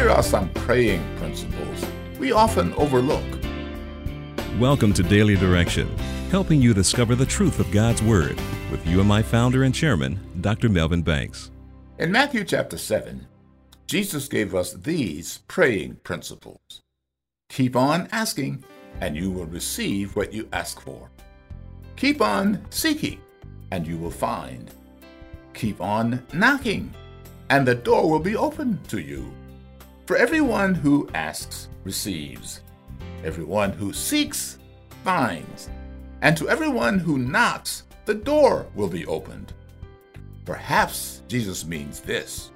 here are some praying principles we often overlook. Welcome to Daily Direction, helping you discover the truth of God's Word with UMI founder and chairman, Dr. Melvin Banks. In Matthew chapter 7, Jesus gave us these praying principles Keep on asking, and you will receive what you ask for. Keep on seeking, and you will find. Keep on knocking, and the door will be open to you. For everyone who asks receives, everyone who seeks finds, and to everyone who knocks, the door will be opened. Perhaps Jesus means this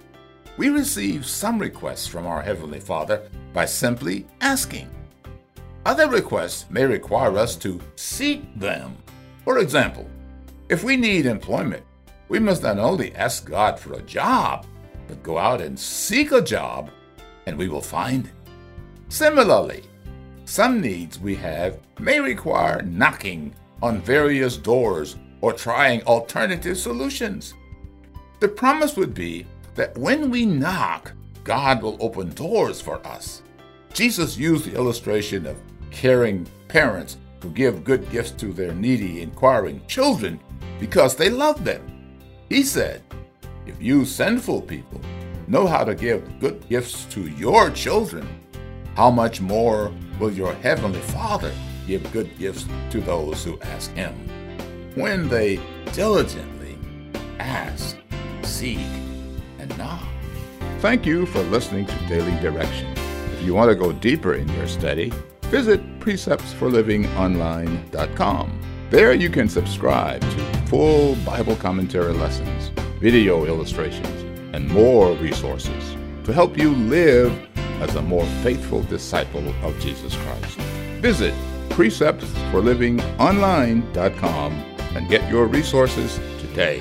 we receive some requests from our Heavenly Father by simply asking. Other requests may require us to seek them. For example, if we need employment, we must not only ask God for a job, but go out and seek a job, and we will find. Similarly, some needs we have may require knocking on various doors or trying alternative solutions. The promise would be that when we knock, God will open doors for us. Jesus used the illustration of caring parents who give good gifts to their needy, inquiring children because they love them. He said, If you sinful people know how to give good gifts to your children, how much more will your heavenly Father give good gifts to those who ask Him? When they diligently ask, seek, and knock. Thank you for listening to Daily Direction. If you want to go deeper in your study, visit preceptsforlivingonline.com. There you can subscribe to full Bible commentary lessons, video illustrations, and more resources to help you live as a more faithful disciple of Jesus Christ. Visit preceptsforlivingonline.com and get your resources today.